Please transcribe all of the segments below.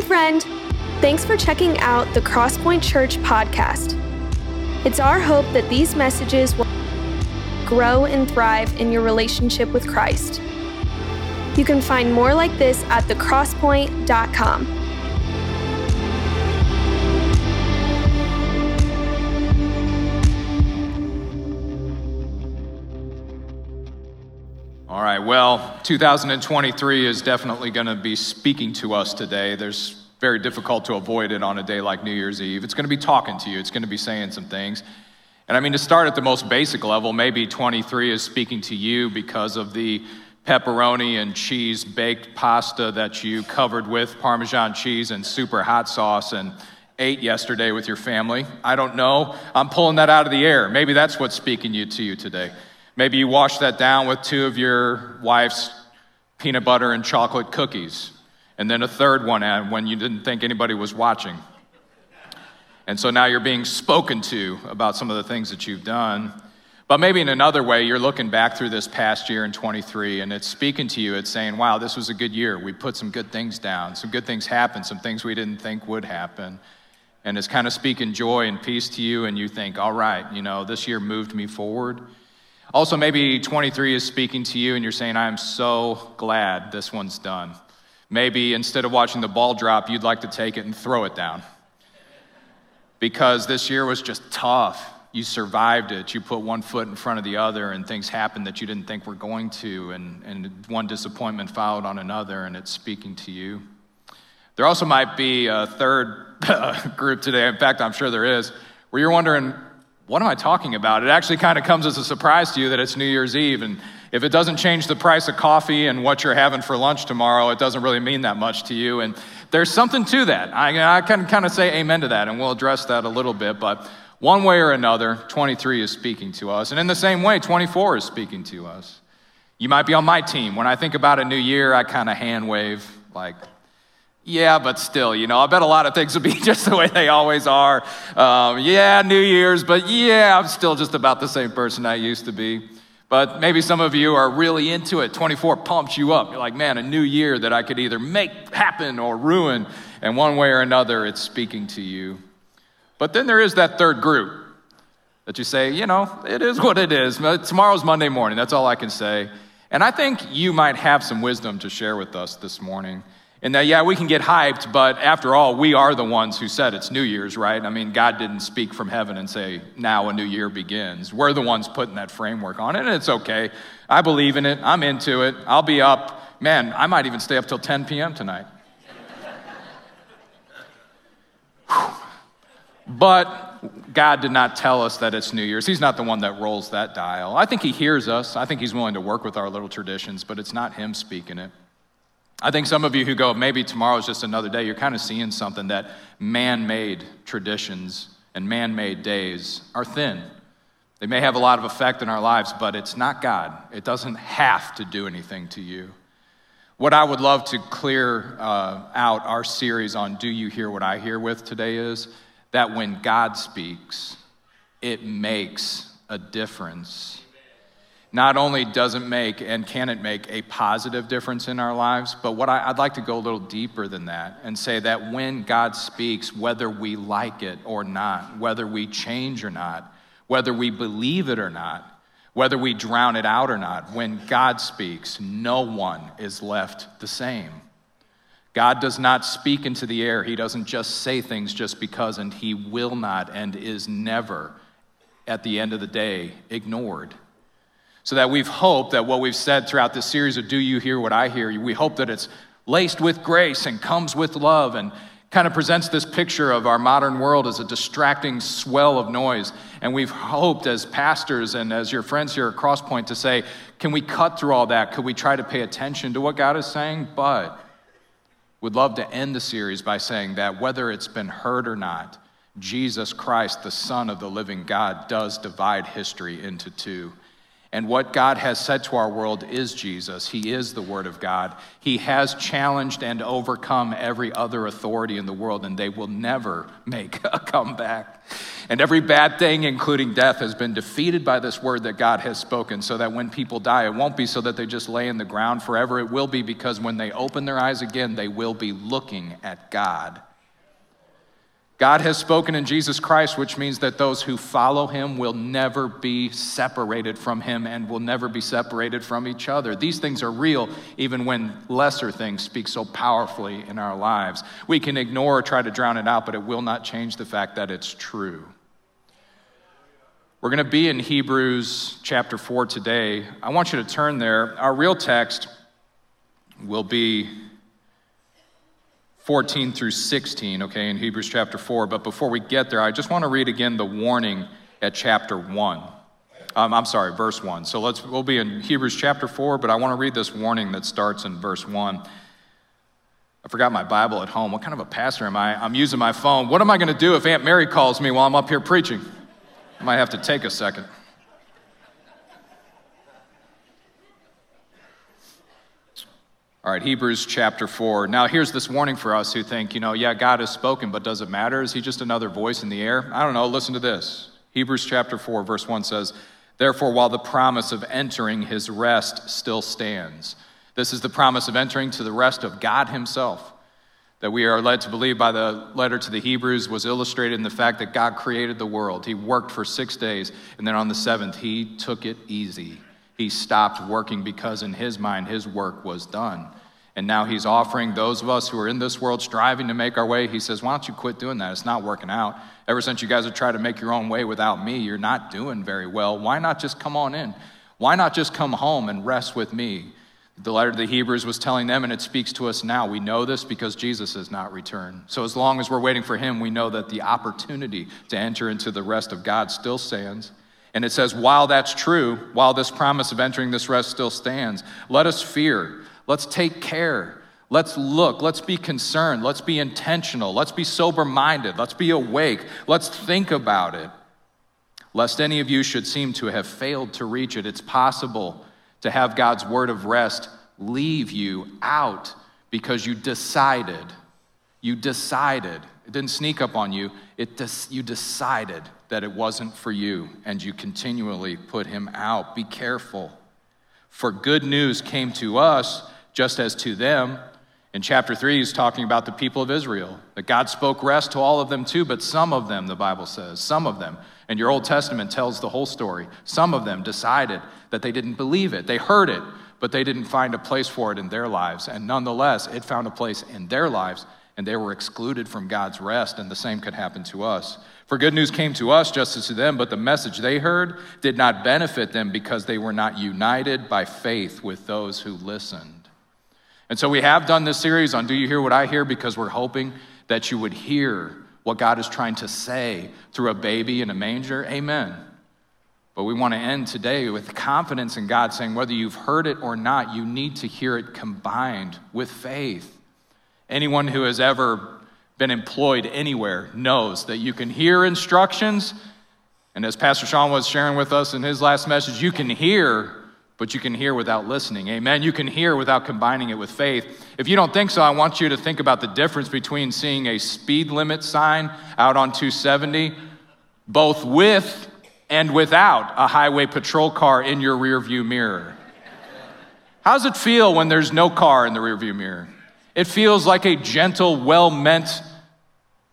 Hey, friend! Thanks for checking out the Crosspoint Church podcast. It's our hope that these messages will grow and thrive in your relationship with Christ. You can find more like this at thecrosspoint.com. All right, well, 2023 is definitely going to be speaking to us today. There's very difficult to avoid it on a day like New Year's Eve. It's going to be talking to you, it's going to be saying some things. And I mean, to start at the most basic level, maybe 23 is speaking to you because of the pepperoni and cheese baked pasta that you covered with Parmesan cheese and super hot sauce and ate yesterday with your family. I don't know. I'm pulling that out of the air. Maybe that's what's speaking you to you today. Maybe you wash that down with two of your wife's peanut butter and chocolate cookies, and then a third one when you didn't think anybody was watching. And so now you're being spoken to about some of the things that you've done. But maybe in another way, you're looking back through this past year in 23 and it's speaking to you. It's saying, wow, this was a good year. We put some good things down. Some good things happened, some things we didn't think would happen. And it's kind of speaking joy and peace to you. And you think, all right, you know, this year moved me forward. Also, maybe 23 is speaking to you and you're saying, I am so glad this one's done. Maybe instead of watching the ball drop, you'd like to take it and throw it down. Because this year was just tough you survived it. You put one foot in front of the other, and things happened that you didn't think were going to, and, and one disappointment followed on another, and it's speaking to you. There also might be a third group today, in fact, I'm sure there is, where you're wondering, what am I talking about? It actually kind of comes as a surprise to you that it's New Year's Eve, and if it doesn't change the price of coffee and what you're having for lunch tomorrow, it doesn't really mean that much to you. And there's something to that. I, I can kind of say amen to that, and we'll address that a little bit. But one way or another, 23 is speaking to us. And in the same way, 24 is speaking to us. You might be on my team. When I think about a new year, I kind of hand wave, like, yeah, but still, you know, I bet a lot of things will be just the way they always are. Um, yeah, New Year's, but yeah, I'm still just about the same person I used to be. But maybe some of you are really into it. 24 pumps you up. You're like, man, a new year that I could either make happen or ruin. And one way or another, it's speaking to you. But then there is that third group that you say, you know, it is what it is. Tomorrow's Monday morning. That's all I can say. And I think you might have some wisdom to share with us this morning. And that, yeah, we can get hyped, but after all, we are the ones who said it's New Year's, right? I mean, God didn't speak from heaven and say, now a new year begins. We're the ones putting that framework on it, and it's okay. I believe in it. I'm into it. I'll be up. Man, I might even stay up till 10 p.m. tonight. But God did not tell us that it's New Year's. He's not the one that rolls that dial. I think He hears us. I think He's willing to work with our little traditions, but it's not Him speaking it. I think some of you who go, maybe tomorrow's just another day, you're kind of seeing something that man made traditions and man made days are thin. They may have a lot of effect in our lives, but it's not God. It doesn't have to do anything to you. What I would love to clear uh, out our series on Do You Hear What I Hear with today is that when God speaks, it makes a difference. Not only does it make and can it make a positive difference in our lives, but what I, would like to go a little deeper than that and say that when God speaks, whether we like it or not, whether we change or not, whether we believe it or not, whether we drown it out or not, when God speaks, no one is left the same. God does not speak into the air. He doesn't just say things just because, and He will not and is never, at the end of the day, ignored. So that we've hoped that what we've said throughout this series of Do You Hear What I Hear? We hope that it's laced with grace and comes with love and kind of presents this picture of our modern world as a distracting swell of noise. And we've hoped as pastors and as your friends here at Crosspoint to say, can we cut through all that? Could we try to pay attention to what God is saying? But would love to end the series by saying that whether it's been heard or not, Jesus Christ, the Son of the living God, does divide history into two. And what God has said to our world is Jesus. He is the Word of God. He has challenged and overcome every other authority in the world, and they will never make a comeback. And every bad thing, including death, has been defeated by this word that God has spoken, so that when people die, it won't be so that they just lay in the ground forever. It will be because when they open their eyes again, they will be looking at God. God has spoken in Jesus Christ, which means that those who follow him will never be separated from him and will never be separated from each other. These things are real, even when lesser things speak so powerfully in our lives. We can ignore or try to drown it out, but it will not change the fact that it's true. We're going to be in Hebrews chapter 4 today. I want you to turn there. Our real text will be 14 through 16, okay, in Hebrews chapter 4. But before we get there, I just want to read again the warning at chapter 1. Um, I'm sorry, verse 1. So let's, we'll be in Hebrews chapter 4, but I want to read this warning that starts in verse 1. I forgot my Bible at home. What kind of a pastor am I? I'm using my phone. What am I going to do if Aunt Mary calls me while I'm up here preaching? I might have to take a second. All right, Hebrews chapter 4. Now, here's this warning for us who think, you know, yeah, God has spoken, but does it matter? Is he just another voice in the air? I don't know. Listen to this. Hebrews chapter 4, verse 1 says, Therefore, while the promise of entering his rest still stands, this is the promise of entering to the rest of God himself that we are led to believe by the letter to the Hebrews was illustrated in the fact that God created the world. He worked for six days, and then on the seventh, he took it easy he stopped working because in his mind his work was done. And now he's offering those of us who are in this world striving to make our way, he says, Why don't you quit doing that? It's not working out. Ever since you guys have tried to make your own way without me, you're not doing very well. Why not just come on in? Why not just come home and rest with me? The letter to the Hebrews was telling them, and it speaks to us now. We know this because Jesus has not returned. So, as long as we're waiting for him, we know that the opportunity to enter into the rest of God still stands. And it says, while that's true, while this promise of entering this rest still stands, let us fear. Let's take care. Let's look. Let's be concerned. Let's be intentional. Let's be sober minded. Let's be awake. Let's think about it. Lest any of you should seem to have failed to reach it. It's possible to have God's word of rest leave you out because you decided. You decided. It didn't sneak up on you. It des- you decided that it wasn't for you, and you continually put him out. Be careful. For good news came to us just as to them. In chapter 3, he's talking about the people of Israel, that God spoke rest to all of them too, but some of them, the Bible says, some of them, and your Old Testament tells the whole story, some of them decided that they didn't believe it. They heard it, but they didn't find a place for it in their lives. And nonetheless, it found a place in their lives, and they were excluded from God's rest, and the same could happen to us. For good news came to us just as to them, but the message they heard did not benefit them because they were not united by faith with those who listened. And so we have done this series on Do You Hear What I Hear? because we're hoping that you would hear what God is trying to say through a baby in a manger. Amen. But we want to end today with confidence in God saying, whether you've heard it or not, you need to hear it combined with faith. Anyone who has ever been employed anywhere knows that you can hear instructions. And as Pastor Sean was sharing with us in his last message, you can hear, but you can hear without listening. Amen. You can hear without combining it with faith. If you don't think so, I want you to think about the difference between seeing a speed limit sign out on 270, both with and without a highway patrol car in your rearview mirror. How does it feel when there's no car in the rearview mirror? It feels like a gentle, well meant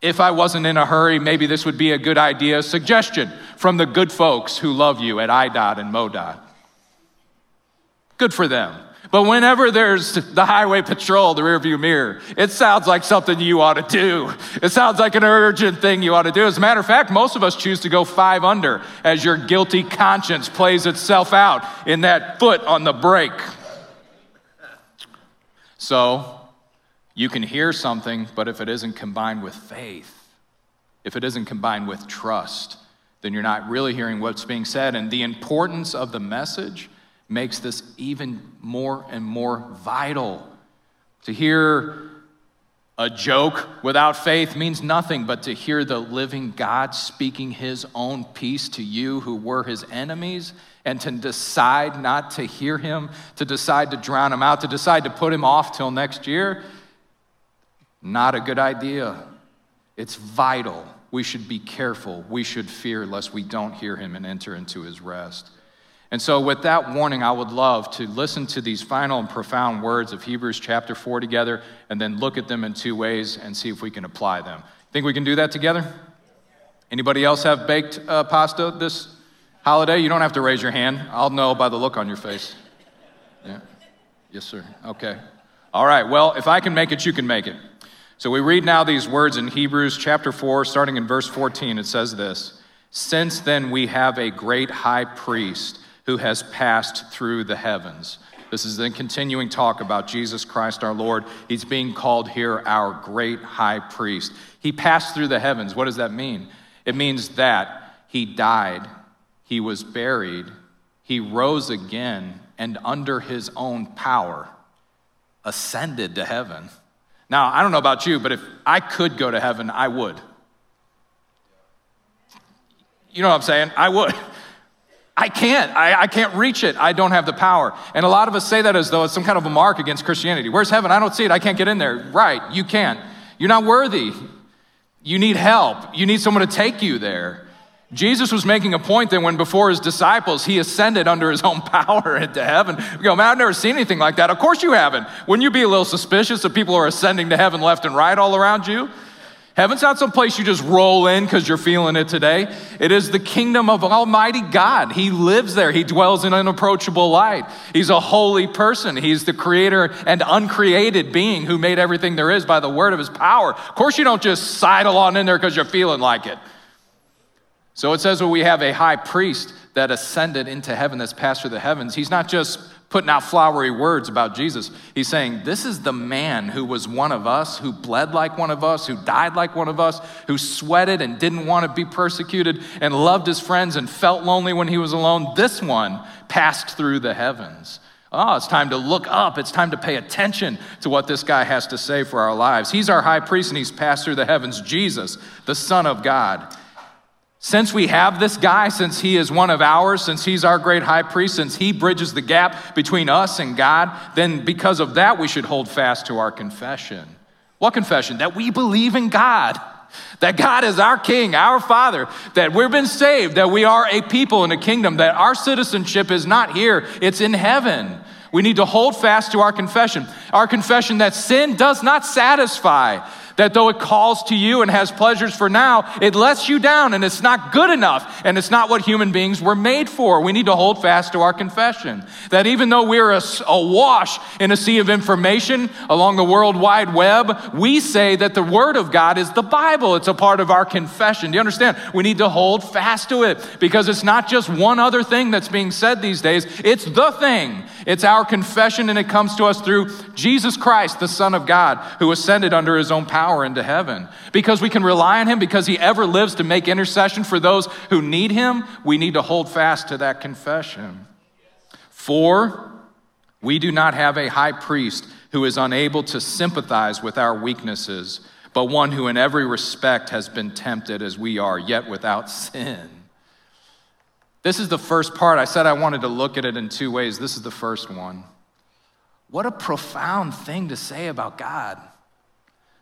if I wasn't in a hurry, maybe this would be a good idea. Suggestion from the good folks who love you at IDOT and MoDOT. Good for them. But whenever there's the highway patrol, the rearview mirror, it sounds like something you ought to do. It sounds like an urgent thing you ought to do. As a matter of fact, most of us choose to go five under as your guilty conscience plays itself out in that foot on the brake. So, you can hear something, but if it isn't combined with faith, if it isn't combined with trust, then you're not really hearing what's being said. And the importance of the message makes this even more and more vital. To hear a joke without faith means nothing, but to hear the living God speaking his own peace to you who were his enemies, and to decide not to hear him, to decide to drown him out, to decide to put him off till next year, not a good idea. It's vital we should be careful. We should fear lest we don't hear him and enter into his rest. And so, with that warning, I would love to listen to these final and profound words of Hebrews chapter 4 together and then look at them in two ways and see if we can apply them. Think we can do that together? Anybody else have baked uh, pasta this holiday? You don't have to raise your hand. I'll know by the look on your face. Yeah. Yes, sir. Okay. All right. Well, if I can make it, you can make it. So we read now these words in Hebrews chapter 4, starting in verse 14. It says this Since then we have a great high priest who has passed through the heavens. This is the continuing talk about Jesus Christ our Lord. He's being called here our great high priest. He passed through the heavens. What does that mean? It means that he died, he was buried, he rose again, and under his own power ascended to heaven. Now, I don't know about you, but if I could go to heaven, I would. You know what I'm saying? I would. I can't. I, I, can't reach it. I don't have the power. And a lot of us say that as though it's some kind of a mark against Christianity. Where's heaven? I don't see it. I can't get in there. Right. You can't. You're not worthy. You need help. You need someone to take you there. Jesus was making a point that when before his disciples, he ascended under his own power into heaven. We go, man, I've never seen anything like that. Of course you haven't. Wouldn't you be a little suspicious if people are ascending to heaven left and right all around you? Heaven's not some place you just roll in because you're feeling it today. It is the kingdom of Almighty God. He lives there. He dwells in unapproachable light. He's a holy person. He's the creator and uncreated being who made everything there is by the word of his power. Of course, you don't just sidle on in there because you're feeling like it. So it says well, we have a high priest that ascended into heaven, that's passed through the heavens. He's not just putting out flowery words about Jesus. He's saying, This is the man who was one of us, who bled like one of us, who died like one of us, who sweated and didn't want to be persecuted and loved his friends and felt lonely when he was alone. This one passed through the heavens. Oh, it's time to look up. It's time to pay attention to what this guy has to say for our lives. He's our high priest and he's passed through the heavens. Jesus, the Son of God. Since we have this guy, since he is one of ours, since he's our great high priest, since he bridges the gap between us and God, then because of that, we should hold fast to our confession. What confession? That we believe in God, that God is our King, our Father, that we've been saved, that we are a people in a kingdom, that our citizenship is not here, it's in heaven. We need to hold fast to our confession. Our confession that sin does not satisfy, that though it calls to you and has pleasures for now, it lets you down and it's not good enough and it's not what human beings were made for. We need to hold fast to our confession. That even though we're awash in a sea of information along the World Wide Web, we say that the Word of God is the Bible. It's a part of our confession. Do you understand? We need to hold fast to it because it's not just one other thing that's being said these days, it's the thing. It's our confession and it comes to us through Jesus Christ, the Son of God, who ascended under his own power power into heaven. Because we can rely on him, because he ever lives to make intercession for those who need him, we need to hold fast to that confession. For we do not have a high priest who is unable to sympathize with our weaknesses, but one who in every respect has been tempted as we are, yet without sin. This is the first part. I said I wanted to look at it in two ways. This is the first one. What a profound thing to say about God.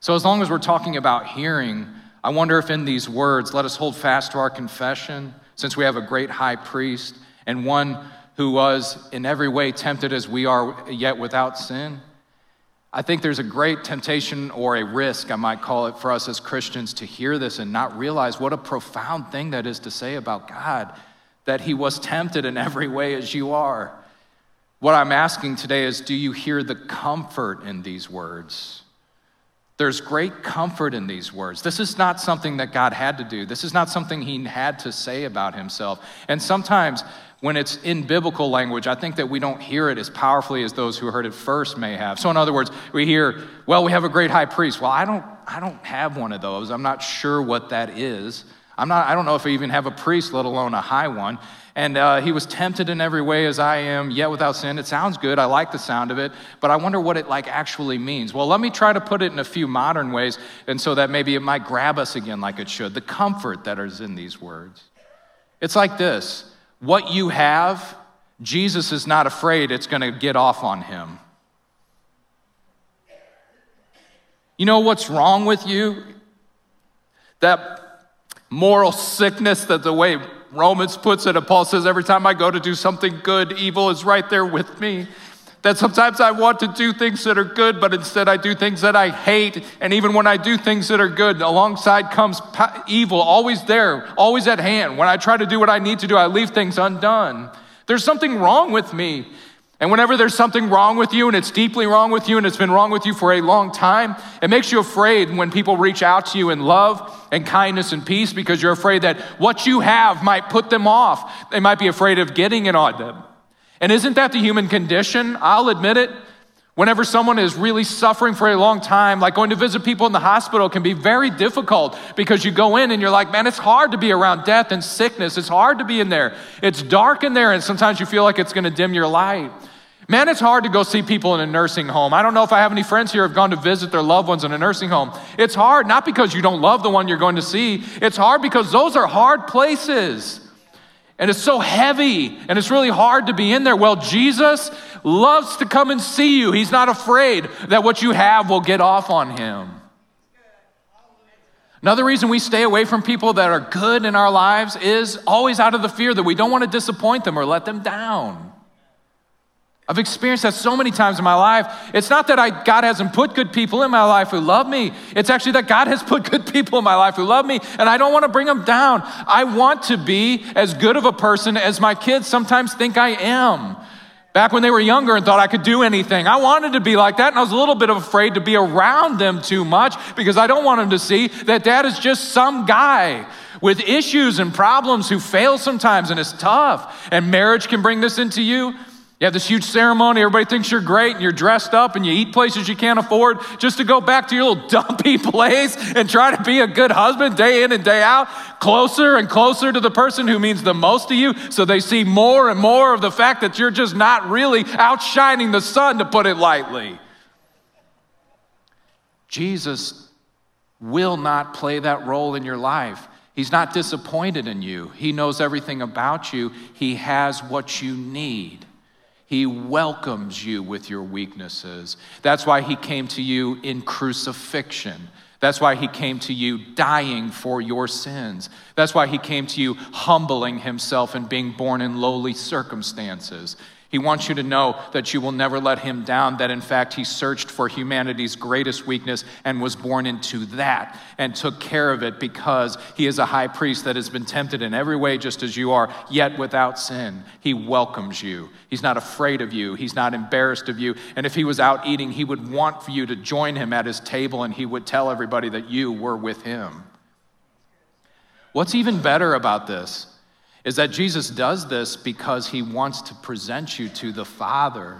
So, as long as we're talking about hearing, I wonder if in these words, let us hold fast to our confession, since we have a great high priest and one who was in every way tempted as we are, yet without sin. I think there's a great temptation or a risk, I might call it, for us as Christians to hear this and not realize what a profound thing that is to say about God, that He was tempted in every way as you are. What I'm asking today is do you hear the comfort in these words? There's great comfort in these words. This is not something that God had to do. This is not something he had to say about himself. And sometimes when it's in biblical language, I think that we don't hear it as powerfully as those who heard it first may have. So in other words, we hear, well, we have a great high priest. Well, I don't I don't have one of those. I'm not sure what that is. I'm not I don't know if I even have a priest, let alone a high one. And uh, he was tempted in every way as I am, yet without sin. It sounds good. I like the sound of it, but I wonder what it like actually means. Well, let me try to put it in a few modern ways, and so that maybe it might grab us again like it should. The comfort that is in these words. It's like this: what you have, Jesus is not afraid it's going to get off on him. You know what's wrong with you? That moral sickness that the way Romans puts it, and Paul says, every time I go to do something good, evil is right there with me. That sometimes I want to do things that are good, but instead I do things that I hate. And even when I do things that are good, alongside comes evil, always there, always at hand. When I try to do what I need to do, I leave things undone. There's something wrong with me. And whenever there's something wrong with you and it's deeply wrong with you and it's been wrong with you for a long time, it makes you afraid when people reach out to you in love and kindness and peace because you're afraid that what you have might put them off. They might be afraid of getting it on them. And isn't that the human condition? I'll admit it. Whenever someone is really suffering for a long time, like going to visit people in the hospital can be very difficult because you go in and you're like, man, it's hard to be around death and sickness. It's hard to be in there. It's dark in there, and sometimes you feel like it's going to dim your light. Man, it's hard to go see people in a nursing home. I don't know if I have any friends here who have gone to visit their loved ones in a nursing home. It's hard, not because you don't love the one you're going to see, it's hard because those are hard places. And it's so heavy and it's really hard to be in there. Well, Jesus loves to come and see you. He's not afraid that what you have will get off on him. Another reason we stay away from people that are good in our lives is always out of the fear that we don't want to disappoint them or let them down. I've experienced that so many times in my life. It's not that I, God hasn't put good people in my life who love me. It's actually that God has put good people in my life who love me, and I don't want to bring them down. I want to be as good of a person as my kids sometimes think I am. Back when they were younger and thought I could do anything, I wanted to be like that, and I was a little bit afraid to be around them too much because I don't want them to see that dad is just some guy with issues and problems who fails sometimes and is tough. And marriage can bring this into you. You have this huge ceremony, everybody thinks you're great, and you're dressed up, and you eat places you can't afford just to go back to your little dumpy place and try to be a good husband day in and day out, closer and closer to the person who means the most to you, so they see more and more of the fact that you're just not really outshining the sun, to put it lightly. Jesus will not play that role in your life. He's not disappointed in you. He knows everything about you. He has what you need. He welcomes you with your weaknesses. That's why he came to you in crucifixion. That's why he came to you dying for your sins. That's why he came to you humbling himself and being born in lowly circumstances. He wants you to know that you will never let him down, that in fact he searched for humanity's greatest weakness and was born into that and took care of it because he is a high priest that has been tempted in every way just as you are, yet without sin. He welcomes you. He's not afraid of you. He's not embarrassed of you. And if he was out eating, he would want for you to join him at his table and he would tell everybody that you were with him. What's even better about this? Is that Jesus does this because he wants to present you to the Father.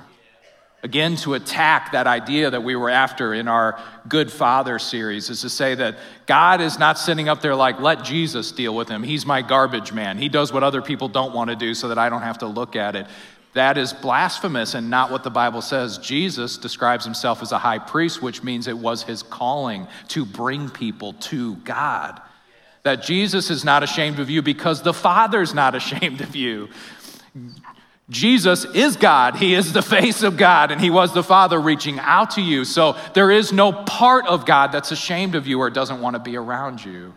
Again, to attack that idea that we were after in our Good Father series is to say that God is not sitting up there like, let Jesus deal with him. He's my garbage man. He does what other people don't want to do so that I don't have to look at it. That is blasphemous and not what the Bible says. Jesus describes himself as a high priest, which means it was his calling to bring people to God that Jesus is not ashamed of you because the Father's not ashamed of you. Jesus is God. He is the face of God, and He was the Father reaching out to you. So there is no part of God that's ashamed of you or doesn't want to be around you.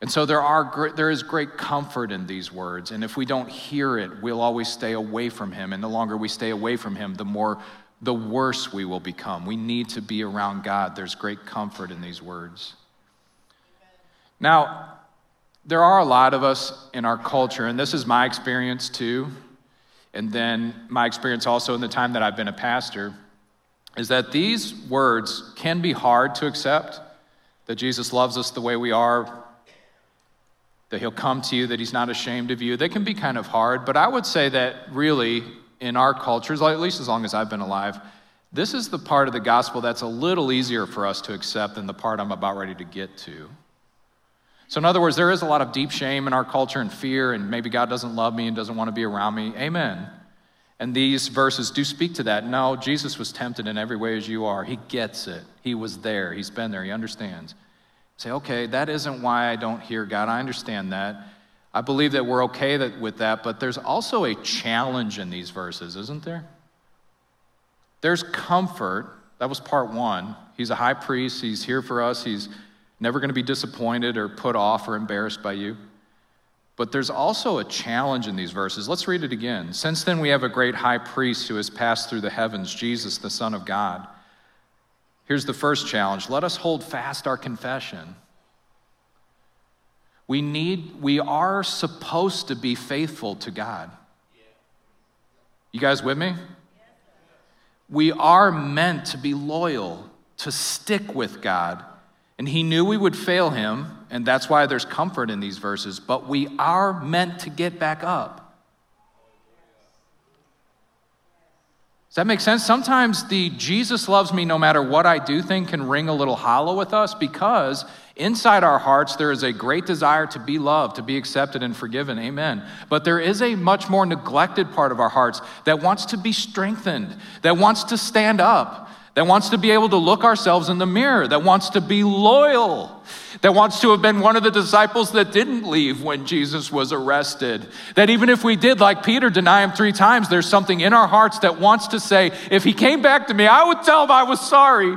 And so there, are, there is great comfort in these words. And if we don't hear it, we'll always stay away from Him. And the longer we stay away from Him, the more, the worse we will become. We need to be around God. There's great comfort in these words. Now, there are a lot of us in our culture, and this is my experience too, and then my experience also in the time that I've been a pastor, is that these words can be hard to accept that Jesus loves us the way we are, that he'll come to you, that he's not ashamed of you. They can be kind of hard, but I would say that really in our cultures, at least as long as I've been alive, this is the part of the gospel that's a little easier for us to accept than the part I'm about ready to get to. So, in other words, there is a lot of deep shame in our culture and fear, and maybe God doesn't love me and doesn't want to be around me. Amen. And these verses do speak to that. No, Jesus was tempted in every way as you are. He gets it. He was there. He's been there. He understands. Say, okay, that isn't why I don't hear God. I understand that. I believe that we're okay that, with that, but there's also a challenge in these verses, isn't there? There's comfort. That was part one. He's a high priest. He's here for us. He's never going to be disappointed or put off or embarrassed by you. But there's also a challenge in these verses. Let's read it again. Since then, we have a great high priest who has passed through the heavens, Jesus, the Son of God. Here's the first challenge let us hold fast our confession. We need, we are supposed to be faithful to God. You guys with me? We are meant to be loyal, to stick with God. And He knew we would fail Him, and that's why there's comfort in these verses, but we are meant to get back up. Does that make sense? Sometimes the Jesus loves me no matter what I do thing can ring a little hollow with us because inside our hearts there is a great desire to be loved, to be accepted and forgiven. Amen. But there is a much more neglected part of our hearts that wants to be strengthened, that wants to stand up that wants to be able to look ourselves in the mirror, that wants to be loyal, that wants to have been one of the disciples that didn't leave when Jesus was arrested. That even if we did, like Peter, deny him three times, there's something in our hearts that wants to say, if he came back to me, I would tell him I was sorry.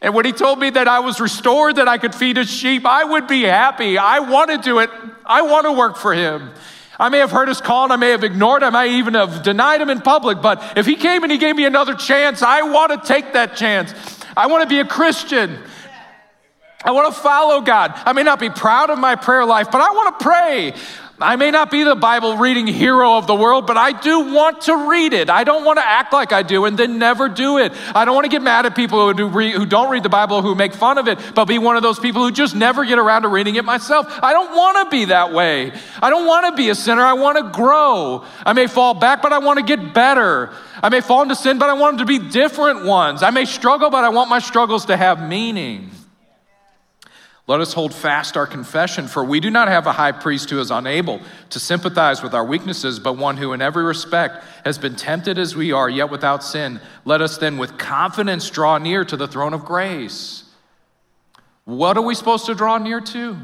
And when he told me that I was restored, that I could feed his sheep, I would be happy. I want to do it. I want to work for him. I may have heard his call and I may have ignored him. I may even have denied him in public. But if he came and he gave me another chance, I want to take that chance. I want to be a Christian. I want to follow God. I may not be proud of my prayer life, but I want to pray. I may not be the Bible reading hero of the world, but I do want to read it. I don't want to act like I do and then never do it. I don't want to get mad at people who, do read, who don't read the Bible, who make fun of it, but be one of those people who just never get around to reading it myself. I don't want to be that way. I don't want to be a sinner. I want to grow. I may fall back, but I want to get better. I may fall into sin, but I want them to be different ones. I may struggle, but I want my struggles to have meaning. Let us hold fast our confession, for we do not have a high priest who is unable to sympathize with our weaknesses, but one who in every respect has been tempted as we are, yet without sin. Let us then with confidence draw near to the throne of grace. What are we supposed to draw near to?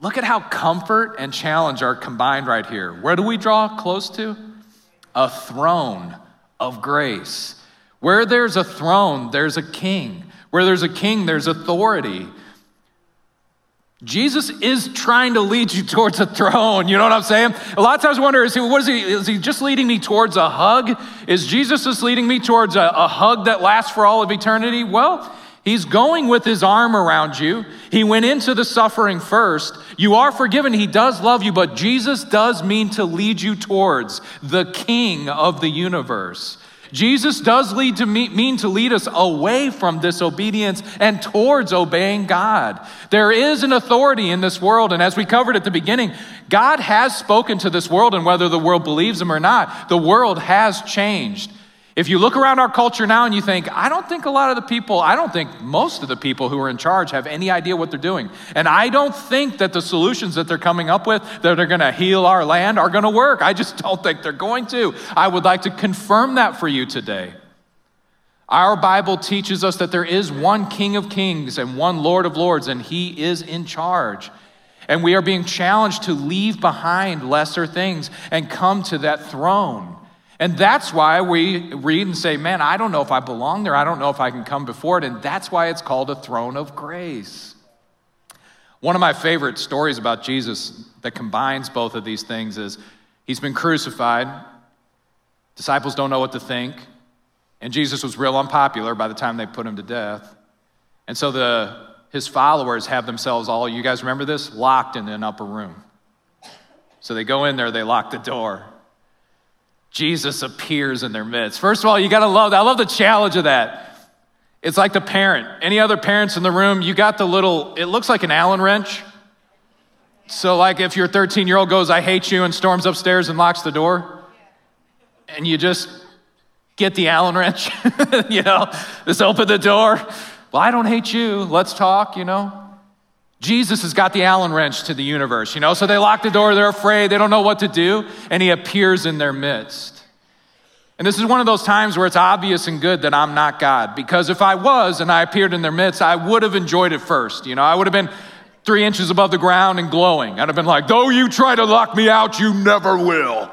Look at how comfort and challenge are combined right here. Where do we draw close to? A throne of grace. Where there's a throne, there's a king. Where there's a king, there's authority. Jesus is trying to lead you towards a throne. You know what I'm saying? A lot of times I wonder, is he, what is he, is he just leading me towards a hug? Is Jesus just leading me towards a, a hug that lasts for all of eternity? Well, he's going with his arm around you. He went into the suffering first. You are forgiven. He does love you, but Jesus does mean to lead you towards the king of the universe. Jesus does lead to mean to lead us away from disobedience and towards obeying God. There is an authority in this world, and as we covered at the beginning, God has spoken to this world, and whether the world believes him or not, the world has changed. If you look around our culture now and you think, I don't think a lot of the people, I don't think most of the people who are in charge have any idea what they're doing. And I don't think that the solutions that they're coming up with that are going to heal our land are going to work. I just don't think they're going to. I would like to confirm that for you today. Our Bible teaches us that there is one King of Kings and one Lord of Lords, and He is in charge. And we are being challenged to leave behind lesser things and come to that throne. And that's why we read and say, man, I don't know if I belong there. I don't know if I can come before it. And that's why it's called a throne of grace. One of my favorite stories about Jesus that combines both of these things is he's been crucified. Disciples don't know what to think. And Jesus was real unpopular by the time they put him to death. And so the, his followers have themselves all, you guys remember this? Locked in an upper room. So they go in there, they lock the door. Jesus appears in their midst. First of all, you got to love that. I love the challenge of that. It's like the parent. Any other parents in the room, you got the little, it looks like an Allen wrench. So, like if your 13 year old goes, I hate you, and storms upstairs and locks the door, and you just get the Allen wrench, you know, just open the door. Well, I don't hate you. Let's talk, you know. Jesus has got the Allen wrench to the universe, you know? So they lock the door, they're afraid, they don't know what to do, and he appears in their midst. And this is one of those times where it's obvious and good that I'm not God. Because if I was and I appeared in their midst, I would have enjoyed it first. You know, I would have been three inches above the ground and glowing. I'd have been like, though you try to lock me out, you never will.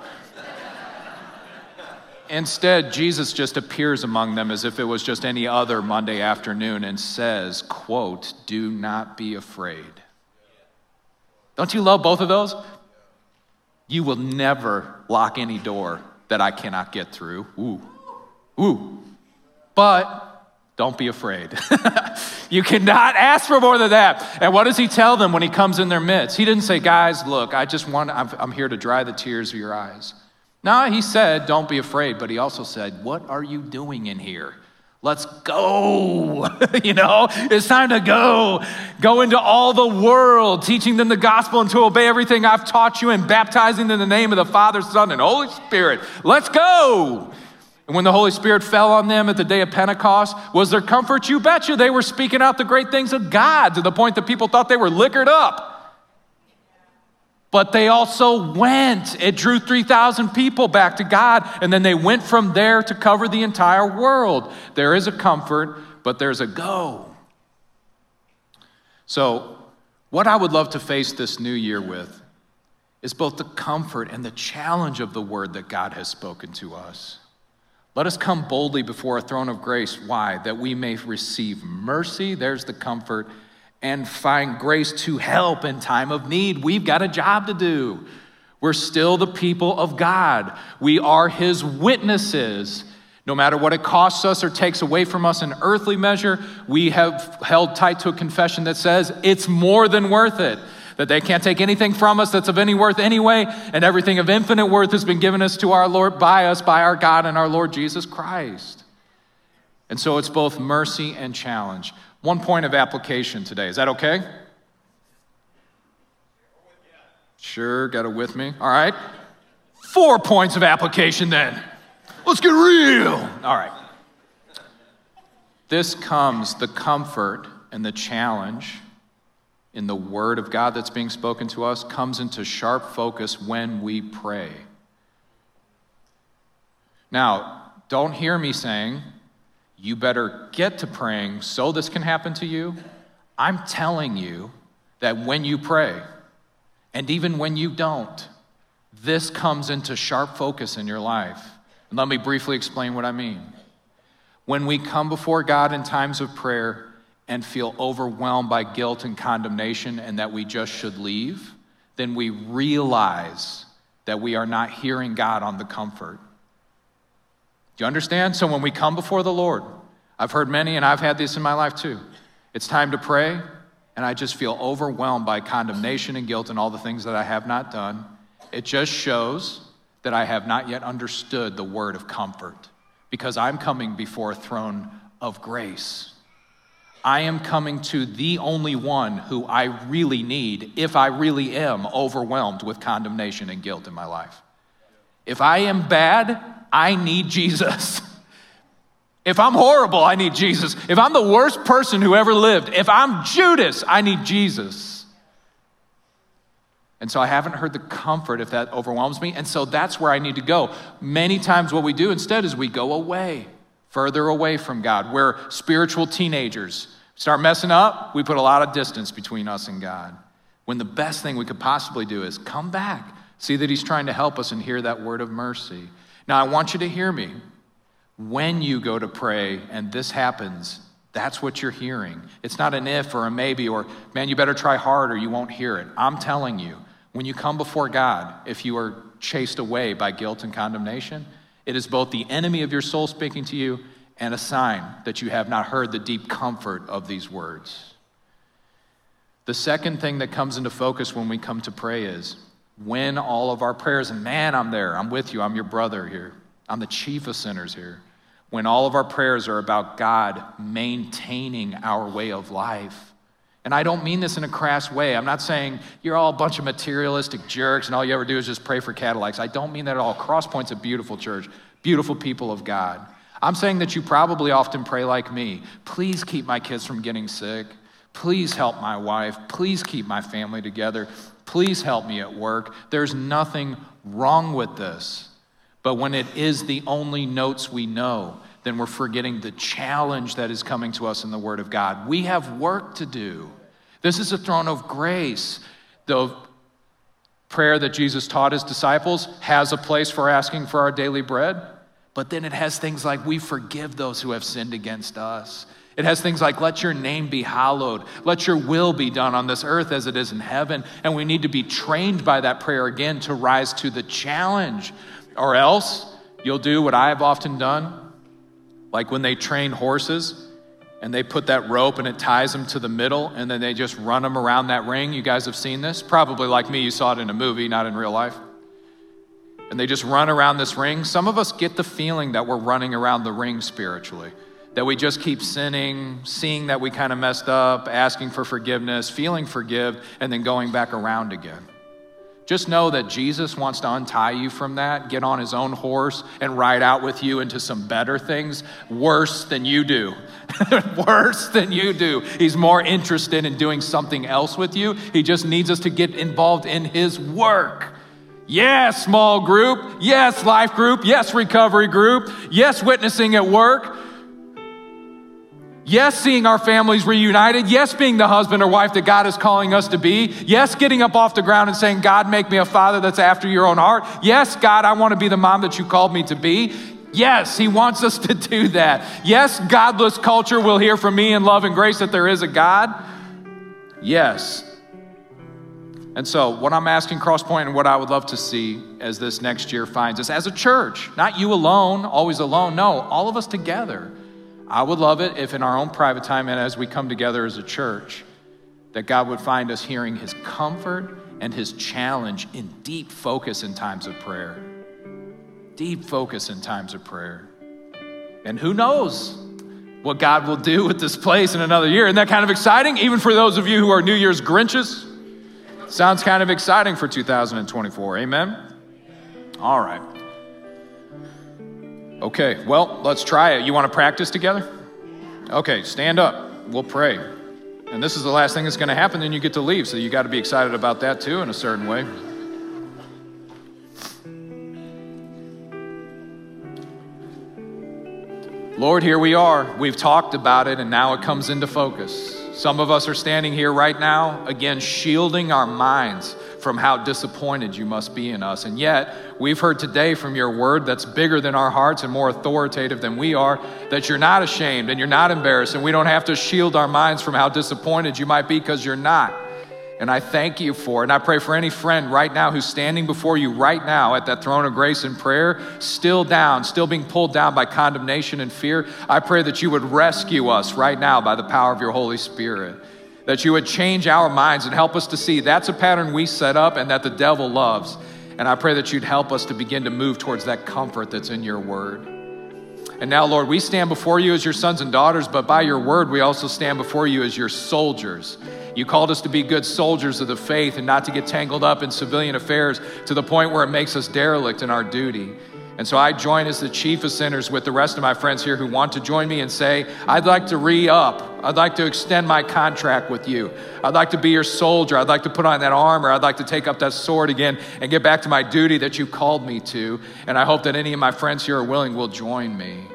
Instead, Jesus just appears among them as if it was just any other Monday afternoon and says, quote, do not be afraid. Don't you love both of those? You will never lock any door that I cannot get through. Ooh. Ooh. But don't be afraid. you cannot ask for more than that. And what does he tell them when he comes in their midst? He didn't say, guys, look, I just want, I'm, I'm here to dry the tears of your eyes. No, he said, don't be afraid, but he also said, what are you doing in here? Let's go. you know, it's time to go. Go into all the world, teaching them the gospel and to obey everything I've taught you and baptizing in the name of the Father, Son, and Holy Spirit. Let's go. And when the Holy Spirit fell on them at the day of Pentecost, was there comfort? You betcha. They were speaking out the great things of God to the point that people thought they were liquored up. But they also went. It drew 3,000 people back to God, and then they went from there to cover the entire world. There is a comfort, but there's a go. So, what I would love to face this new year with is both the comfort and the challenge of the word that God has spoken to us. Let us come boldly before a throne of grace. Why? That we may receive mercy. There's the comfort and find grace to help in time of need. We've got a job to do. We're still the people of God. We are His witnesses. No matter what it costs us or takes away from us in earthly measure, we have held tight to a confession that says it's more than worth it. That they can't take anything from us that's of any worth anyway, and everything of infinite worth has been given us to our Lord by us, by our God and our Lord Jesus Christ. And so it's both mercy and challenge. One point of application today. Is that okay? Sure, got it with me. All right. Four points of application then. Let's get real. All right. This comes, the comfort and the challenge in the Word of God that's being spoken to us comes into sharp focus when we pray. Now, don't hear me saying, you better get to praying so this can happen to you. I'm telling you that when you pray, and even when you don't, this comes into sharp focus in your life. And let me briefly explain what I mean. When we come before God in times of prayer and feel overwhelmed by guilt and condemnation and that we just should leave, then we realize that we are not hearing God on the comfort. Do you understand? So when we come before the Lord, I've heard many, and I've had this in my life too. It's time to pray, and I just feel overwhelmed by condemnation and guilt and all the things that I have not done. It just shows that I have not yet understood the word of comfort because I'm coming before a throne of grace. I am coming to the only one who I really need if I really am overwhelmed with condemnation and guilt in my life. If I am bad, I need Jesus. If I'm horrible, I need Jesus. If I'm the worst person who ever lived, if I'm Judas, I need Jesus. And so I haven't heard the comfort if that overwhelms me. And so that's where I need to go. Many times, what we do instead is we go away, further away from God. We're spiritual teenagers. Start messing up, we put a lot of distance between us and God. When the best thing we could possibly do is come back, see that He's trying to help us and hear that word of mercy. Now, I want you to hear me. When you go to pray and this happens, that's what you're hearing. It's not an if or a maybe or, man, you better try hard or you won't hear it. I'm telling you, when you come before God, if you are chased away by guilt and condemnation, it is both the enemy of your soul speaking to you and a sign that you have not heard the deep comfort of these words. The second thing that comes into focus when we come to pray is when all of our prayers, and man, I'm there, I'm with you, I'm your brother here, I'm the chief of sinners here. When all of our prayers are about God maintaining our way of life. And I don't mean this in a crass way. I'm not saying you're all a bunch of materialistic jerks and all you ever do is just pray for Cadillacs. I don't mean that at all. Crosspoint's a beautiful church, beautiful people of God. I'm saying that you probably often pray like me. Please keep my kids from getting sick. Please help my wife. Please keep my family together. Please help me at work. There's nothing wrong with this. But when it is the only notes we know, then we're forgetting the challenge that is coming to us in the Word of God. We have work to do. This is a throne of grace. The prayer that Jesus taught his disciples has a place for asking for our daily bread. But then it has things like, we forgive those who have sinned against us. It has things like, let your name be hallowed. Let your will be done on this earth as it is in heaven. And we need to be trained by that prayer again to rise to the challenge. Or else you'll do what I have often done, like when they train horses and they put that rope and it ties them to the middle and then they just run them around that ring. You guys have seen this? Probably like me, you saw it in a movie, not in real life. And they just run around this ring. Some of us get the feeling that we're running around the ring spiritually that we just keep sinning, seeing that we kind of messed up, asking for forgiveness, feeling forgive, and then going back around again. Just know that Jesus wants to untie you from that, get on his own horse, and ride out with you into some better things, worse than you do. worse than you do. He's more interested in doing something else with you. He just needs us to get involved in his work. Yes, small group. Yes, life group. Yes, recovery group. Yes, witnessing at work. Yes, seeing our families reunited. Yes, being the husband or wife that God is calling us to be. Yes, getting up off the ground and saying, God, make me a father that's after your own heart. Yes, God, I want to be the mom that you called me to be. Yes, He wants us to do that. Yes, godless culture will hear from me in love and grace that there is a God. Yes. And so, what I'm asking Crosspoint and what I would love to see as this next year finds us as a church, not you alone, always alone, no, all of us together I would love it if, in our own private time and as we come together as a church, that God would find us hearing His comfort and His challenge in deep focus in times of prayer. Deep focus in times of prayer. And who knows what God will do with this place in another year? Isn't that kind of exciting? Even for those of you who are New Year's Grinches? Sounds kind of exciting for 2024. Amen? All right. Okay, well, let's try it. You want to practice together? Okay, stand up. We'll pray. And this is the last thing that's going to happen, then you get to leave. So you got to be excited about that too, in a certain way. Lord, here we are. We've talked about it, and now it comes into focus. Some of us are standing here right now, again, shielding our minds from how disappointed you must be in us. And yet, we've heard today from your word that's bigger than our hearts and more authoritative than we are that you're not ashamed and you're not embarrassed, and we don't have to shield our minds from how disappointed you might be because you're not. And I thank you for it. And I pray for any friend right now who's standing before you right now at that throne of grace in prayer, still down, still being pulled down by condemnation and fear. I pray that you would rescue us right now by the power of your Holy Spirit that you would change our minds and help us to see that's a pattern we set up and that the devil loves. And I pray that you'd help us to begin to move towards that comfort that's in your word. And now, Lord, we stand before you as your sons and daughters, but by your word, we also stand before you as your soldiers. You called us to be good soldiers of the faith and not to get tangled up in civilian affairs to the point where it makes us derelict in our duty. And so I join as the chief of sinners with the rest of my friends here who want to join me and say, I'd like to re up. I'd like to extend my contract with you. I'd like to be your soldier. I'd like to put on that armor. I'd like to take up that sword again and get back to my duty that you called me to. And I hope that any of my friends here are willing will join me.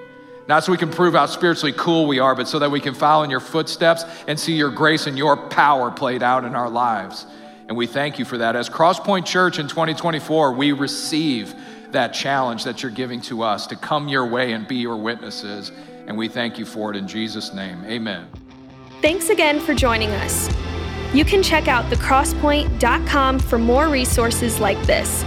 Not so we can prove how spiritually cool we are, but so that we can follow in your footsteps and see your grace and your power played out in our lives. And we thank you for that. As Crosspoint Church in 2024, we receive that challenge that you're giving to us to come your way and be your witnesses. And we thank you for it in Jesus' name. Amen. Thanks again for joining us. You can check out thecrosspoint.com for more resources like this.